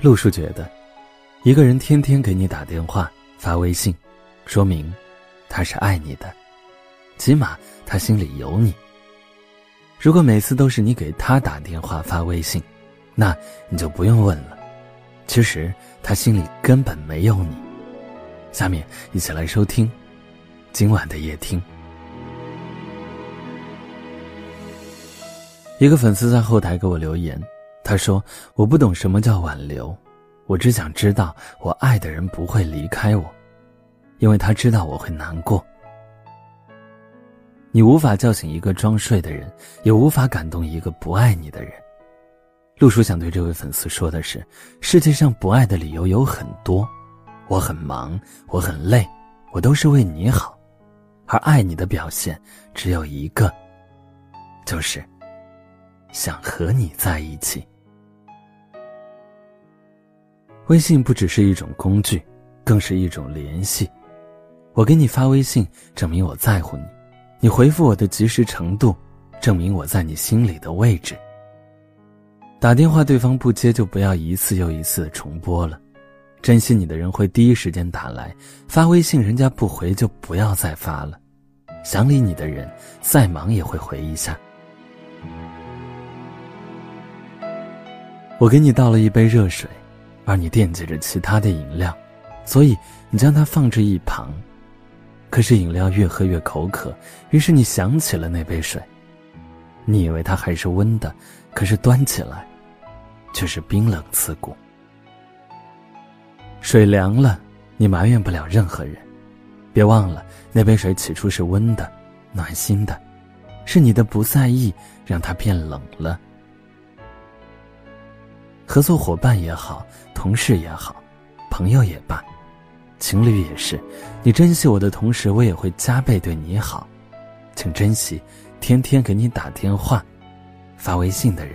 陆叔觉得，一个人天天给你打电话、发微信，说明他是爱你的，起码他心里有你。如果每次都是你给他打电话、发微信，那你就不用问了，其实他心里根本没有你。下面一起来收听今晚的夜听。一个粉丝在后台给我留言，他说：“我不懂什么叫挽留，我只想知道我爱的人不会离开我，因为他知道我会难过。”你无法叫醒一个装睡的人，也无法感动一个不爱你的人。陆叔想对这位粉丝说的是：世界上不爱的理由有很多，我很忙，我很累，我都是为你好，而爱你的表现只有一个，就是。想和你在一起。微信不只是一种工具，更是一种联系。我给你发微信，证明我在乎你；你回复我的及时程度，证明我在你心里的位置。打电话对方不接，就不要一次又一次的重拨了。珍惜你的人会第一时间打来，发微信人家不回，就不要再发了。想理你的人，再忙也会回一下。我给你倒了一杯热水，而你惦记着其他的饮料，所以你将它放置一旁。可是饮料越喝越口渴，于是你想起了那杯水。你以为它还是温的，可是端起来，却是冰冷刺骨。水凉了，你埋怨不了任何人。别忘了，那杯水起初是温的，暖心的，是你的不在意让它变冷了。合作伙伴也好，同事也好，朋友也罢，情侣也是。你珍惜我的同时，我也会加倍对你好。请珍惜天天给你打电话、发微信的人。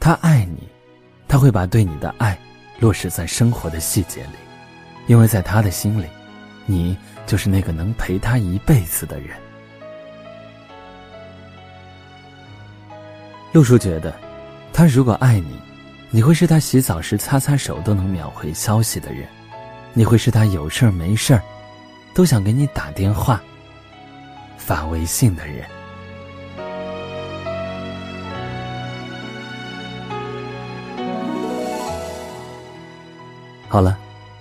他爱你，他会把对你的爱落实在生活的细节里，因为在他的心里，你就是那个能陪他一辈子的人。陆叔觉得，他如果爱你，你会是他洗澡时擦擦手都能秒回消息的人，你会是他有事儿没事儿，都想给你打电话、发微信的人。好了，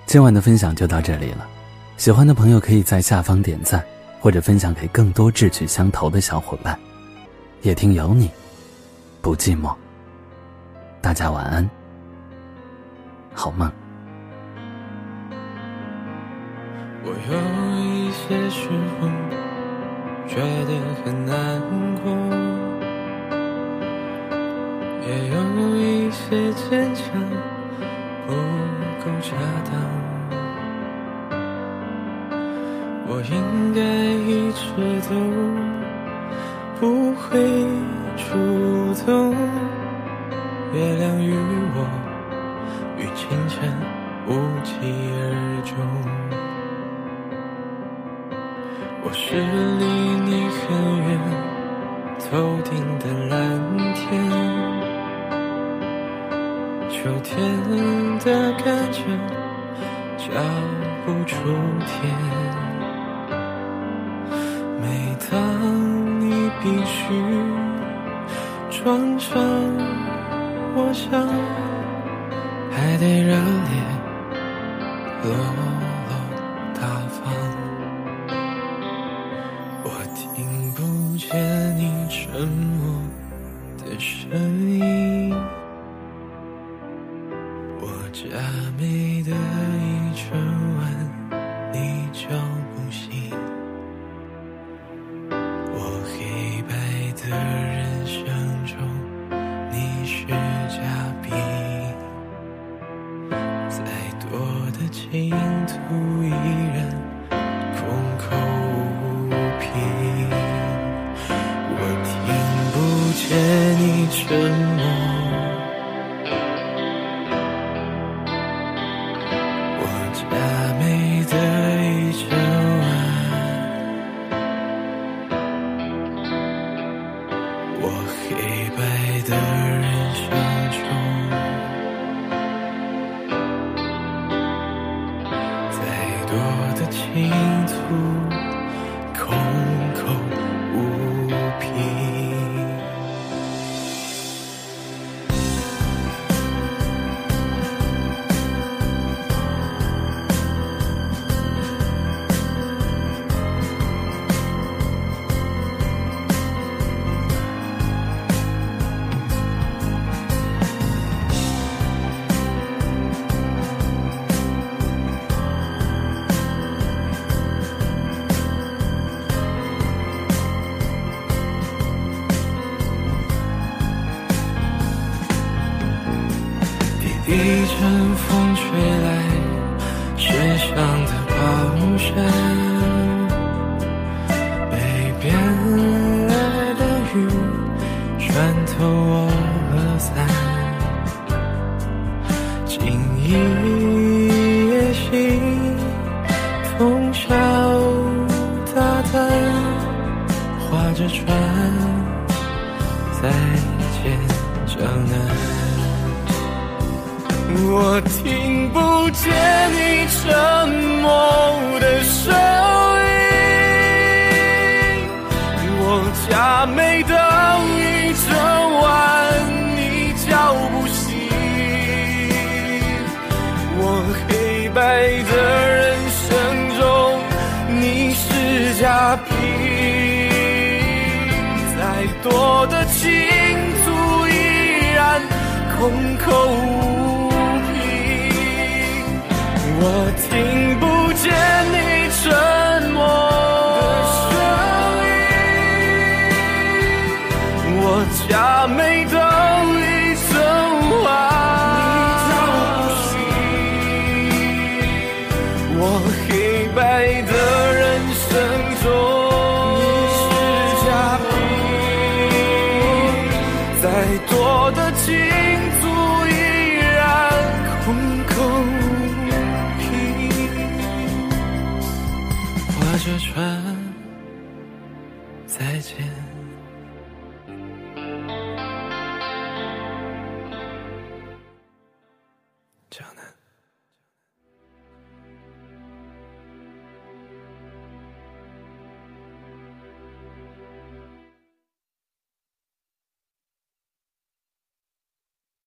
今晚的分享就到这里了。喜欢的朋友可以在下方点赞，或者分享给更多志趣相投的小伙伴。夜听有你。不寂寞，大家晚安，好梦。我有一些时候觉得很难过，也有一些坚强不够恰当。我应该一直都不会。触动月亮与我，于清晨无疾而终。我是离你很远，头顶的蓝天，秋天的感觉叫不出天。每当你必须。双双，我想还得热烈落的净土依然空口无凭。我听不见你沉多的倾诉，空口。一夜心，风萧大淡，划着船，再见江南。我听不见你沉默的声音，我假寐的一整晚白的人生中你是假皮，再多的情愫依然空口无凭。我听江南。